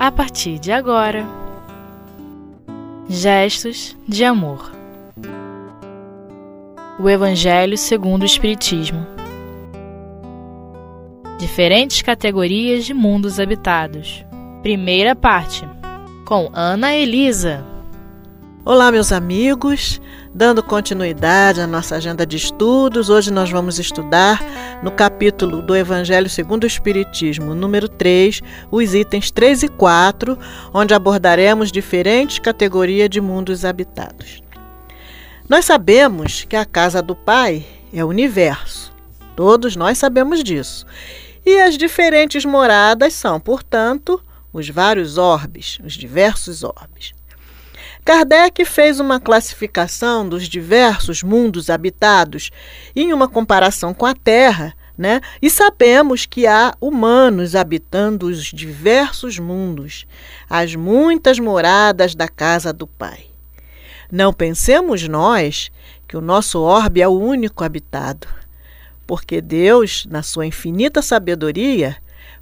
a partir de agora. Gestos de amor. O Evangelho segundo o Espiritismo. Diferentes categorias de mundos habitados. Primeira parte. Com Ana Elisa. Olá, meus amigos. Dando continuidade à nossa agenda de estudos, hoje nós vamos estudar no capítulo do Evangelho segundo o Espiritismo, número 3, os itens 3 e 4, onde abordaremos diferentes categorias de mundos habitados. Nós sabemos que a casa do Pai é o universo. Todos nós sabemos disso. E as diferentes moradas são, portanto, os vários orbes, os diversos orbes. Kardec fez uma classificação dos diversos mundos habitados em uma comparação com a Terra, né? E sabemos que há humanos habitando os diversos mundos, as muitas moradas da casa do Pai. Não pensemos nós que o nosso orbe é o único habitado, porque Deus, na sua infinita sabedoria,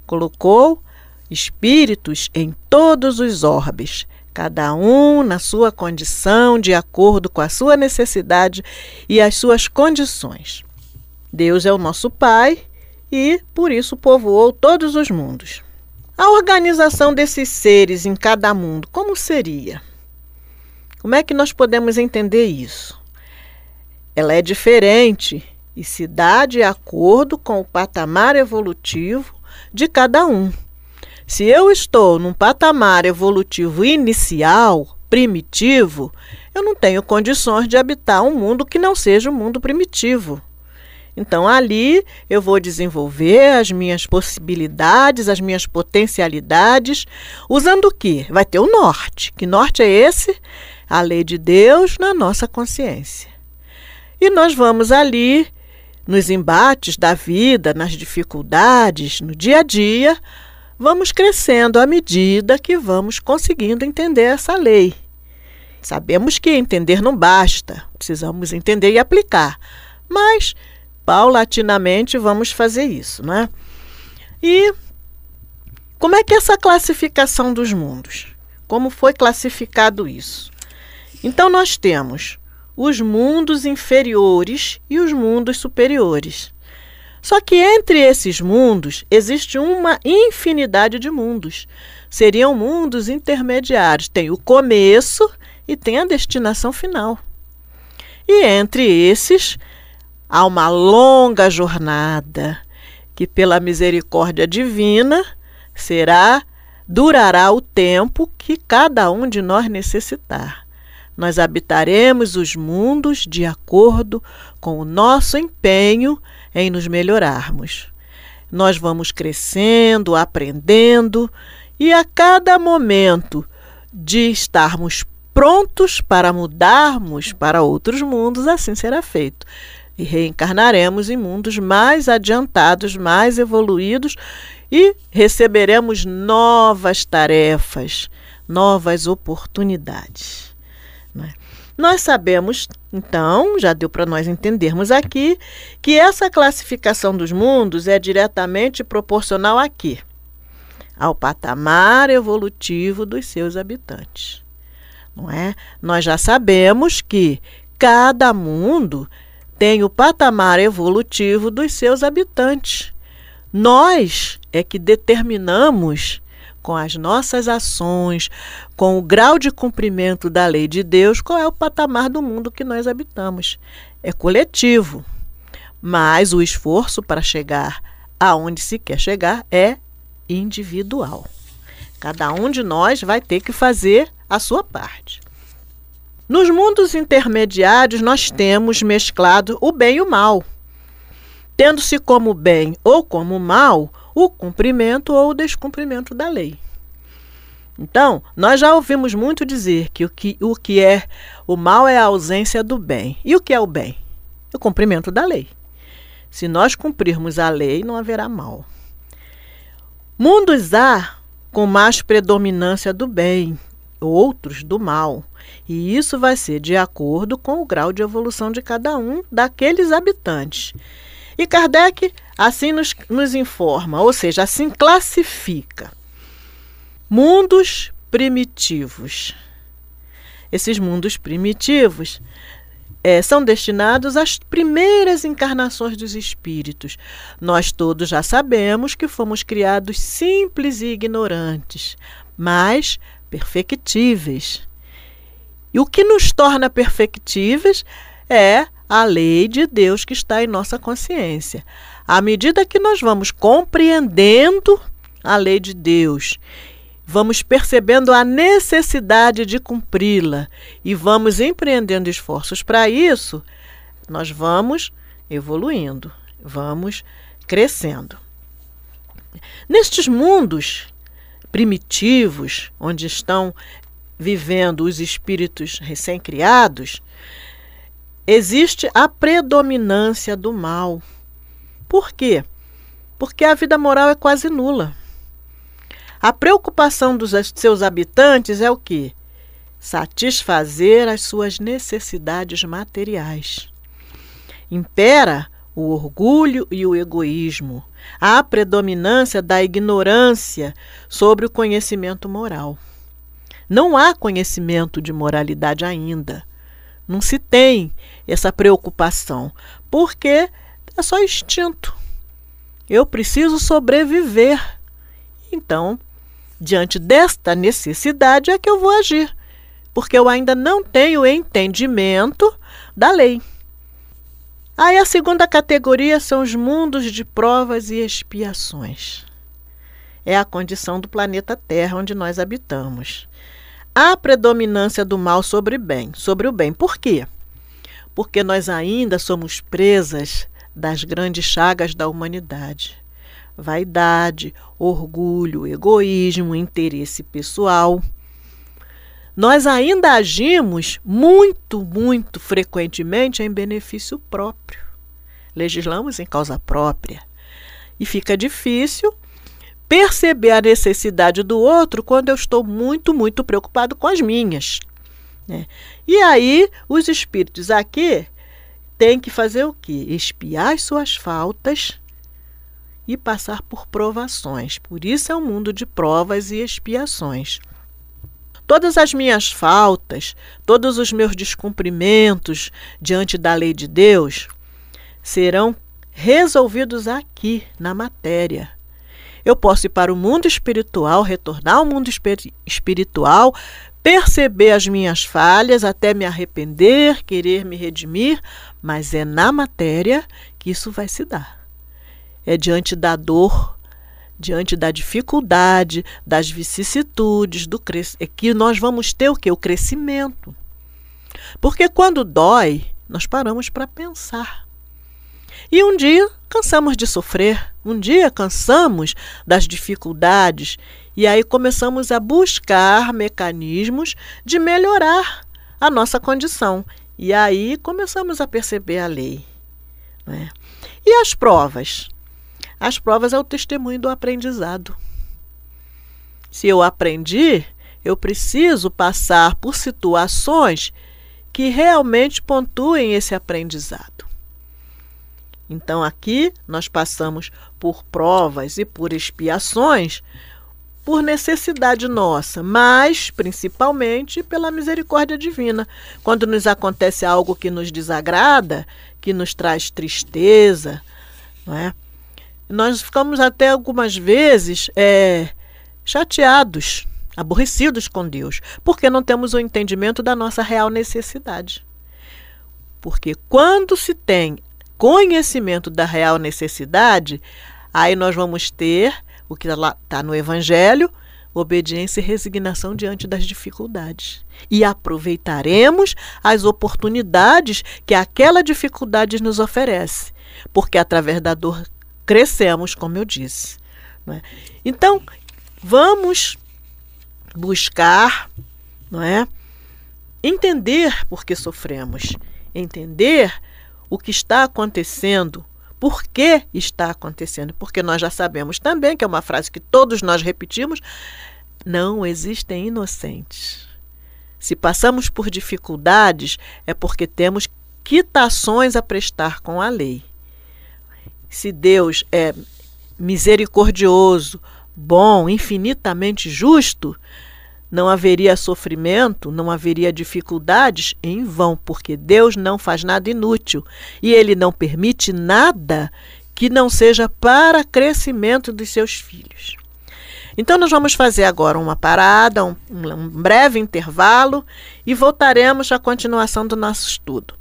colocou espíritos em todos os orbes cada um na sua condição, de acordo com a sua necessidade e as suas condições. Deus é o nosso Pai e, por isso, povoou todos os mundos. A organização desses seres em cada mundo, como seria? Como é que nós podemos entender isso? Ela é diferente e se dá de acordo com o patamar evolutivo de cada um. Se eu estou num patamar evolutivo inicial, primitivo, eu não tenho condições de habitar um mundo que não seja um mundo primitivo. Então ali eu vou desenvolver as minhas possibilidades, as minhas potencialidades, usando o que? Vai ter o norte. Que norte é esse? A lei de Deus na nossa consciência. E nós vamos ali, nos embates da vida, nas dificuldades, no dia a dia, vamos crescendo à medida que vamos conseguindo entender essa lei. Sabemos que entender não basta, precisamos entender e aplicar, mas paulatinamente vamos fazer isso, não é? E como é que é essa classificação dos mundos? Como foi classificado isso? Então nós temos os mundos inferiores e os mundos superiores. Só que entre esses mundos existe uma infinidade de mundos. Seriam mundos intermediários. Tem o começo e tem a destinação final. E entre esses há uma longa jornada que, pela misericórdia divina, será durará o tempo que cada um de nós necessitar. Nós habitaremos os mundos de acordo com o nosso empenho em nos melhorarmos. Nós vamos crescendo, aprendendo e a cada momento de estarmos prontos para mudarmos para outros mundos, assim será feito. E reencarnaremos em mundos mais adiantados, mais evoluídos e receberemos novas tarefas, novas oportunidades. Né? Nós sabemos, então, já deu para nós entendermos aqui, que essa classificação dos mundos é diretamente proporcional a quê? Ao patamar evolutivo dos seus habitantes. Não é? Nós já sabemos que cada mundo tem o patamar evolutivo dos seus habitantes. Nós é que determinamos com as nossas ações, com o grau de cumprimento da lei de Deus, qual é o patamar do mundo que nós habitamos. É coletivo, mas o esforço para chegar aonde se quer chegar é individual. Cada um de nós vai ter que fazer a sua parte. Nos mundos intermediários, nós temos mesclado o bem e o mal, tendo-se como bem ou como mal o cumprimento ou o descumprimento da lei. Então, nós já ouvimos muito dizer que o que, o que é o mal é a ausência do bem. E o que é o bem? O cumprimento da lei. Se nós cumprirmos a lei, não haverá mal. Mundos há com mais predominância do bem, outros do mal. E isso vai ser de acordo com o grau de evolução de cada um daqueles habitantes. E Kardec assim nos, nos informa, ou seja, assim classifica. Mundos primitivos. Esses mundos primitivos é, são destinados às primeiras encarnações dos espíritos. Nós todos já sabemos que fomos criados simples e ignorantes, mas perfectíveis. E o que nos torna perfectíveis é a lei de Deus que está em nossa consciência. À medida que nós vamos compreendendo a lei de Deus vamos percebendo a necessidade de cumpri-la e vamos empreendendo esforços para isso, nós vamos evoluindo, vamos crescendo. Nestes mundos primitivos, onde estão vivendo os espíritos recém-criados, existe a predominância do mal. Por quê? Porque a vida moral é quase nula. A preocupação dos seus habitantes é o quê? Satisfazer as suas necessidades materiais. Impera o orgulho e o egoísmo, a predominância da ignorância sobre o conhecimento moral. Não há conhecimento de moralidade ainda. Não se tem essa preocupação, porque é só instinto. Eu preciso sobreviver. Então, Diante desta necessidade é que eu vou agir, porque eu ainda não tenho entendimento da lei. Aí a segunda categoria são os mundos de provas e expiações. É a condição do planeta Terra onde nós habitamos. A predominância do mal sobre bem, sobre o bem. Por quê? Porque nós ainda somos presas das grandes chagas da humanidade vaidade, orgulho, egoísmo, interesse pessoal. Nós ainda agimos muito, muito frequentemente em benefício próprio. Legislamos em causa própria. E fica difícil perceber a necessidade do outro quando eu estou muito, muito preocupado com as minhas. Né? E aí, os espíritos aqui têm que fazer o quê? Espiar as suas faltas e passar por provações. Por isso é um mundo de provas e expiações. Todas as minhas faltas, todos os meus descumprimentos diante da lei de Deus serão resolvidos aqui, na matéria. Eu posso ir para o mundo espiritual, retornar ao mundo espiritual, perceber as minhas falhas, até me arrepender, querer me redimir, mas é na matéria que isso vai se dar é diante da dor, diante da dificuldade, das vicissitudes, do é que nós vamos ter o que? O crescimento. Porque quando dói, nós paramos para pensar. E um dia cansamos de sofrer, um dia cansamos das dificuldades e aí começamos a buscar mecanismos de melhorar a nossa condição. E aí começamos a perceber a lei. Né? E as provas? As provas é o testemunho do aprendizado. Se eu aprendi, eu preciso passar por situações que realmente pontuem esse aprendizado. Então, aqui nós passamos por provas e por expiações por necessidade nossa, mas principalmente pela misericórdia divina. Quando nos acontece algo que nos desagrada, que nos traz tristeza, não é? nós ficamos até algumas vezes é, chateados, aborrecidos com Deus, porque não temos o entendimento da nossa real necessidade. Porque quando se tem conhecimento da real necessidade, aí nós vamos ter o que está no Evangelho, obediência e resignação diante das dificuldades. E aproveitaremos as oportunidades que aquela dificuldade nos oferece, porque através da dor crescemos, como eu disse. É? Então, vamos buscar não é? entender por que sofremos, entender o que está acontecendo, por que está acontecendo, porque nós já sabemos também, que é uma frase que todos nós repetimos, não existem inocentes. Se passamos por dificuldades, é porque temos quitações a prestar com a lei se Deus é misericordioso, bom, infinitamente justo, não haveria sofrimento, não haveria dificuldades em vão, porque Deus não faz nada inútil e Ele não permite nada que não seja para crescimento dos seus filhos. Então, nós vamos fazer agora uma parada, um, um breve intervalo e voltaremos à continuação do nosso estudo.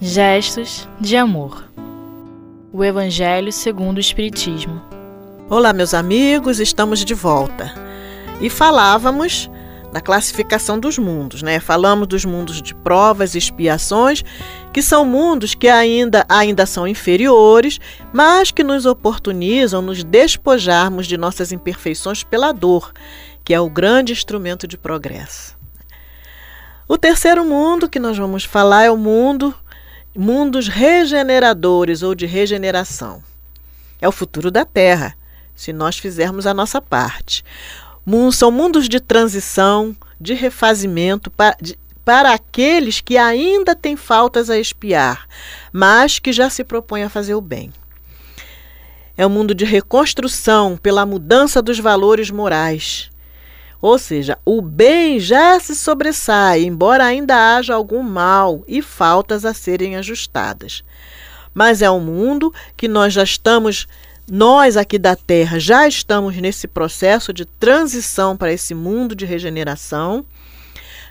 Gestos de amor. O Evangelho segundo o Espiritismo. Olá, meus amigos, estamos de volta. E falávamos da classificação dos mundos, né? Falamos dos mundos de provas e expiações, que são mundos que ainda, ainda são inferiores, mas que nos oportunizam nos despojarmos de nossas imperfeições pela dor, que é o grande instrumento de progresso. O terceiro mundo que nós vamos falar é o mundo mundos regeneradores ou de regeneração. É o futuro da Terra, se nós fizermos a nossa parte. São mundos de transição, de refazimento para, de, para aqueles que ainda têm faltas a expiar, mas que já se propõem a fazer o bem. É um mundo de reconstrução pela mudança dos valores morais ou seja, o bem já se sobressai, embora ainda haja algum mal e faltas a serem ajustadas. Mas é um mundo que nós já estamos, nós aqui da Terra, já estamos nesse processo de transição para esse mundo de regeneração.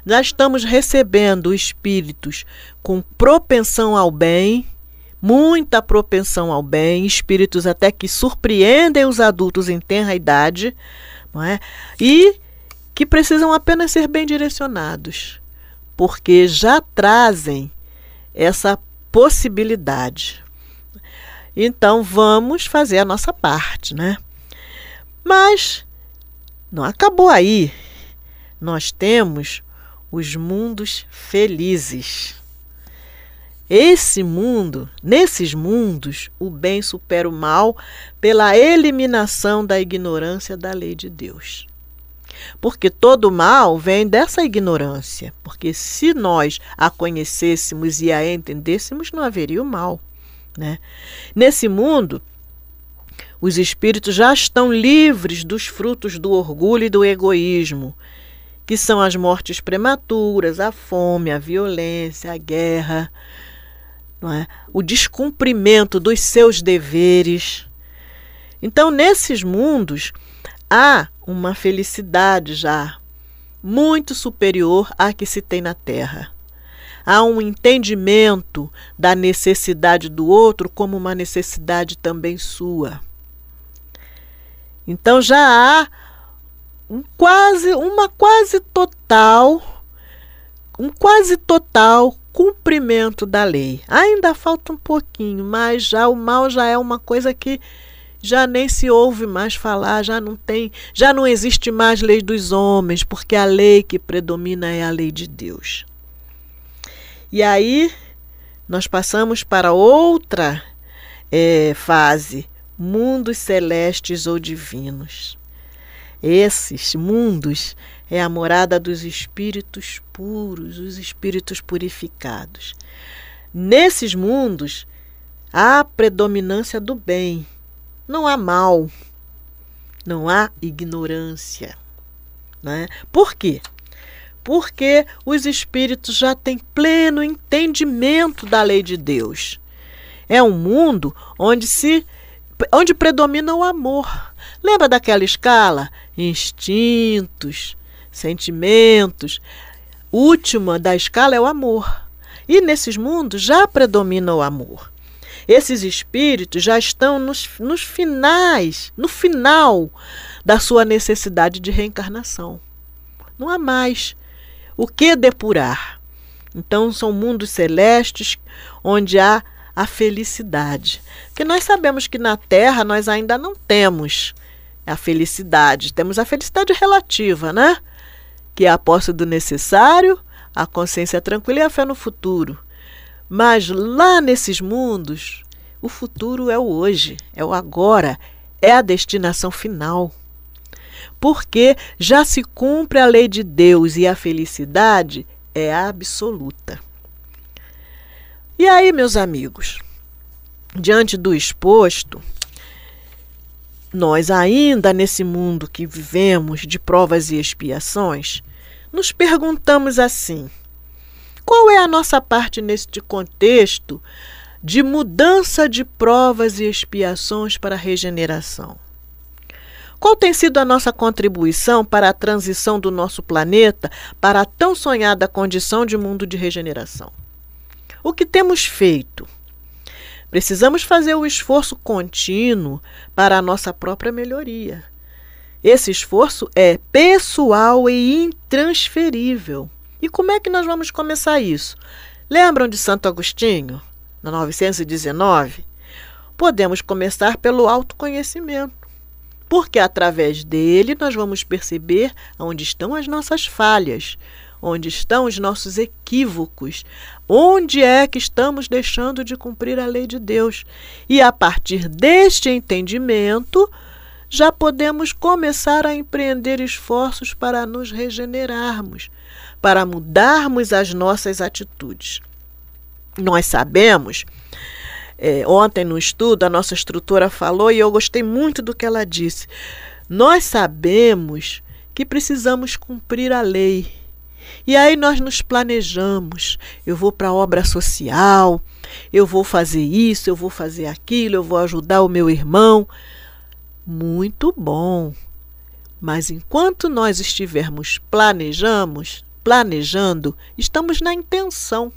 Já estamos recebendo espíritos com propensão ao bem, muita propensão ao bem, espíritos até que surpreendem os adultos em tenra idade, não é? E que precisam apenas ser bem direcionados, porque já trazem essa possibilidade. Então vamos fazer a nossa parte, né? Mas não acabou aí. Nós temos os mundos felizes. Esse mundo, nesses mundos, o bem supera o mal pela eliminação da ignorância da lei de Deus. Porque todo mal vem dessa ignorância. Porque se nós a conhecêssemos e a entendêssemos, não haveria o mal. Né? Nesse mundo, os espíritos já estão livres dos frutos do orgulho e do egoísmo, que são as mortes prematuras, a fome, a violência, a guerra, é? o descumprimento dos seus deveres. Então, nesses mundos, há uma felicidade já muito superior à que se tem na Terra. Há um entendimento da necessidade do outro como uma necessidade também sua. Então já há um quase, uma quase total, um quase total cumprimento da lei. Ainda falta um pouquinho, mas já o mal já é uma coisa que já nem se ouve mais falar, já não tem, já não existe mais lei dos homens, porque a lei que predomina é a lei de Deus. E aí nós passamos para outra é, fase, mundos celestes ou divinos. Esses mundos é a morada dos espíritos puros, os espíritos purificados. Nesses mundos há predominância do bem, não há mal, não há ignorância. Né? Por quê? Porque os espíritos já têm pleno entendimento da lei de Deus. É um mundo onde se onde predomina o amor. Lembra daquela escala? Instintos, sentimentos. Última da escala é o amor. E nesses mundos já predomina o amor. Esses espíritos já estão nos, nos finais, no final da sua necessidade de reencarnação. Não há mais o que depurar. Então, são mundos celestes onde há a felicidade. Porque nós sabemos que na Terra nós ainda não temos a felicidade. Temos a felicidade relativa, né? Que é a posse do necessário, a consciência tranquila e a fé no futuro. Mas lá nesses mundos, o futuro é o hoje, é o agora, é a destinação final. Porque já se cumpre a lei de Deus e a felicidade é absoluta. E aí, meus amigos, diante do exposto, nós ainda nesse mundo que vivemos de provas e expiações, nos perguntamos assim: qual é a nossa parte neste contexto de mudança de provas e expiações para a regeneração? Qual tem sido a nossa contribuição para a transição do nosso planeta para a tão sonhada condição de mundo de regeneração? O que temos feito? Precisamos fazer o esforço contínuo para a nossa própria melhoria. Esse esforço é pessoal e intransferível. E como é que nós vamos começar isso? Lembram de Santo Agostinho, na 919? Podemos começar pelo autoconhecimento, porque através dele nós vamos perceber onde estão as nossas falhas, onde estão os nossos equívocos, onde é que estamos deixando de cumprir a lei de Deus. E a partir deste entendimento, já podemos começar a empreender esforços para nos regenerarmos, para mudarmos as nossas atitudes. Nós sabemos, é, ontem no estudo, a nossa instrutora falou e eu gostei muito do que ela disse. Nós sabemos que precisamos cumprir a lei e aí nós nos planejamos. Eu vou para a obra social, eu vou fazer isso, eu vou fazer aquilo, eu vou ajudar o meu irmão. Muito bom. Mas enquanto nós estivermos planejamos, planejando, estamos na intenção.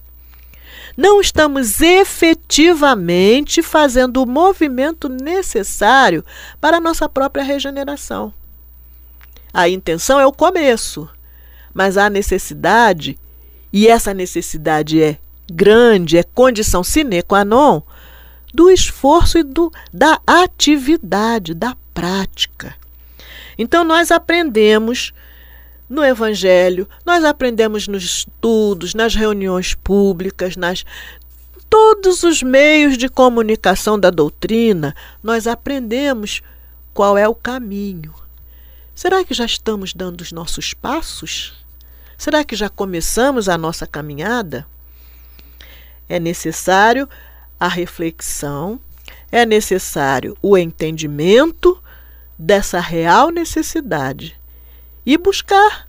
Não estamos efetivamente fazendo o movimento necessário para a nossa própria regeneração. A intenção é o começo, mas há necessidade, e essa necessidade é grande, é condição sine qua non do esforço e do, da atividade, da prática. Então, nós aprendemos no Evangelho, nós aprendemos nos estudos, nas reuniões públicas, nas todos os meios de comunicação da doutrina, nós aprendemos qual é o caminho. Será que já estamos dando os nossos passos? Será que já começamos a nossa caminhada? É necessário a reflexão, é necessário o entendimento dessa real necessidade e buscar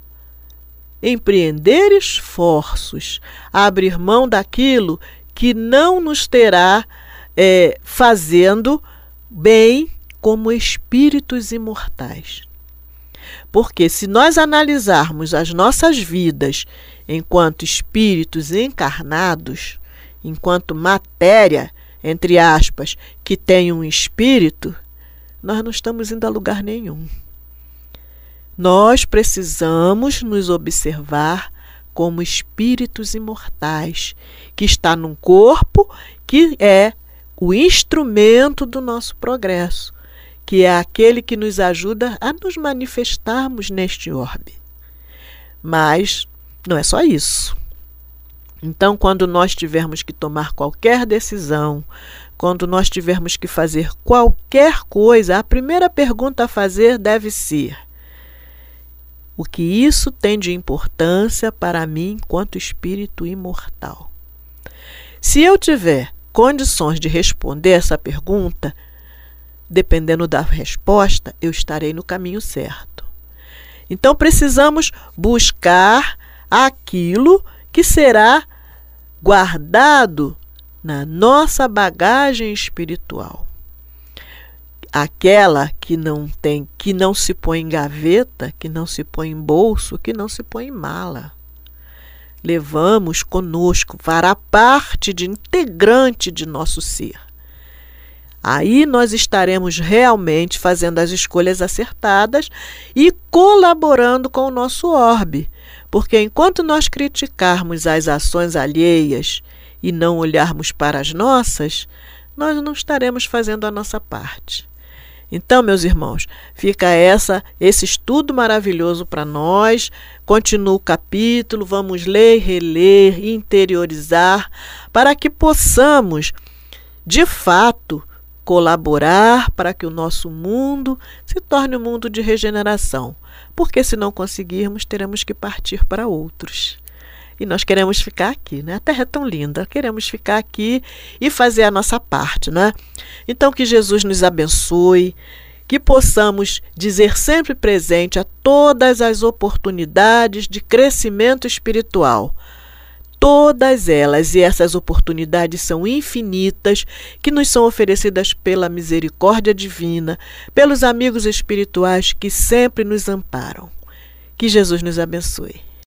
empreender esforços, abrir mão daquilo que não nos terá é, fazendo bem como espíritos imortais. Porque se nós analisarmos as nossas vidas enquanto espíritos encarnados, enquanto matéria, entre aspas, que tem um espírito, nós não estamos indo a lugar nenhum. Nós precisamos nos observar como espíritos imortais, que está num corpo que é o instrumento do nosso progresso que é aquele que nos ajuda a nos manifestarmos neste orbe. Mas não é só isso. Então, quando nós tivermos que tomar qualquer decisão, quando nós tivermos que fazer qualquer coisa, a primeira pergunta a fazer deve ser: o que isso tem de importância para mim enquanto espírito imortal? Se eu tiver condições de responder essa pergunta, dependendo da resposta, eu estarei no caminho certo. Então precisamos buscar aquilo que será guardado na nossa bagagem espiritual. Aquela que não tem, que não se põe em gaveta, que não se põe em bolso, que não se põe em mala. Levamos conosco, fará parte de integrante de nosso ser. Aí nós estaremos realmente fazendo as escolhas acertadas e colaborando com o nosso orbe. Porque enquanto nós criticarmos as ações alheias e não olharmos para as nossas, nós não estaremos fazendo a nossa parte. Então, meus irmãos, fica essa esse estudo maravilhoso para nós. Continua o capítulo, vamos ler, reler, interiorizar, para que possamos, de fato, colaborar para que o nosso mundo se torne um mundo de regeneração, porque se não conseguirmos, teremos que partir para outros. E nós queremos ficar aqui, né? A terra é tão linda, queremos ficar aqui e fazer a nossa parte, né? Então que Jesus nos abençoe, que possamos dizer sempre presente a todas as oportunidades de crescimento espiritual. Todas elas, e essas oportunidades são infinitas, que nos são oferecidas pela misericórdia divina, pelos amigos espirituais que sempre nos amparam. Que Jesus nos abençoe.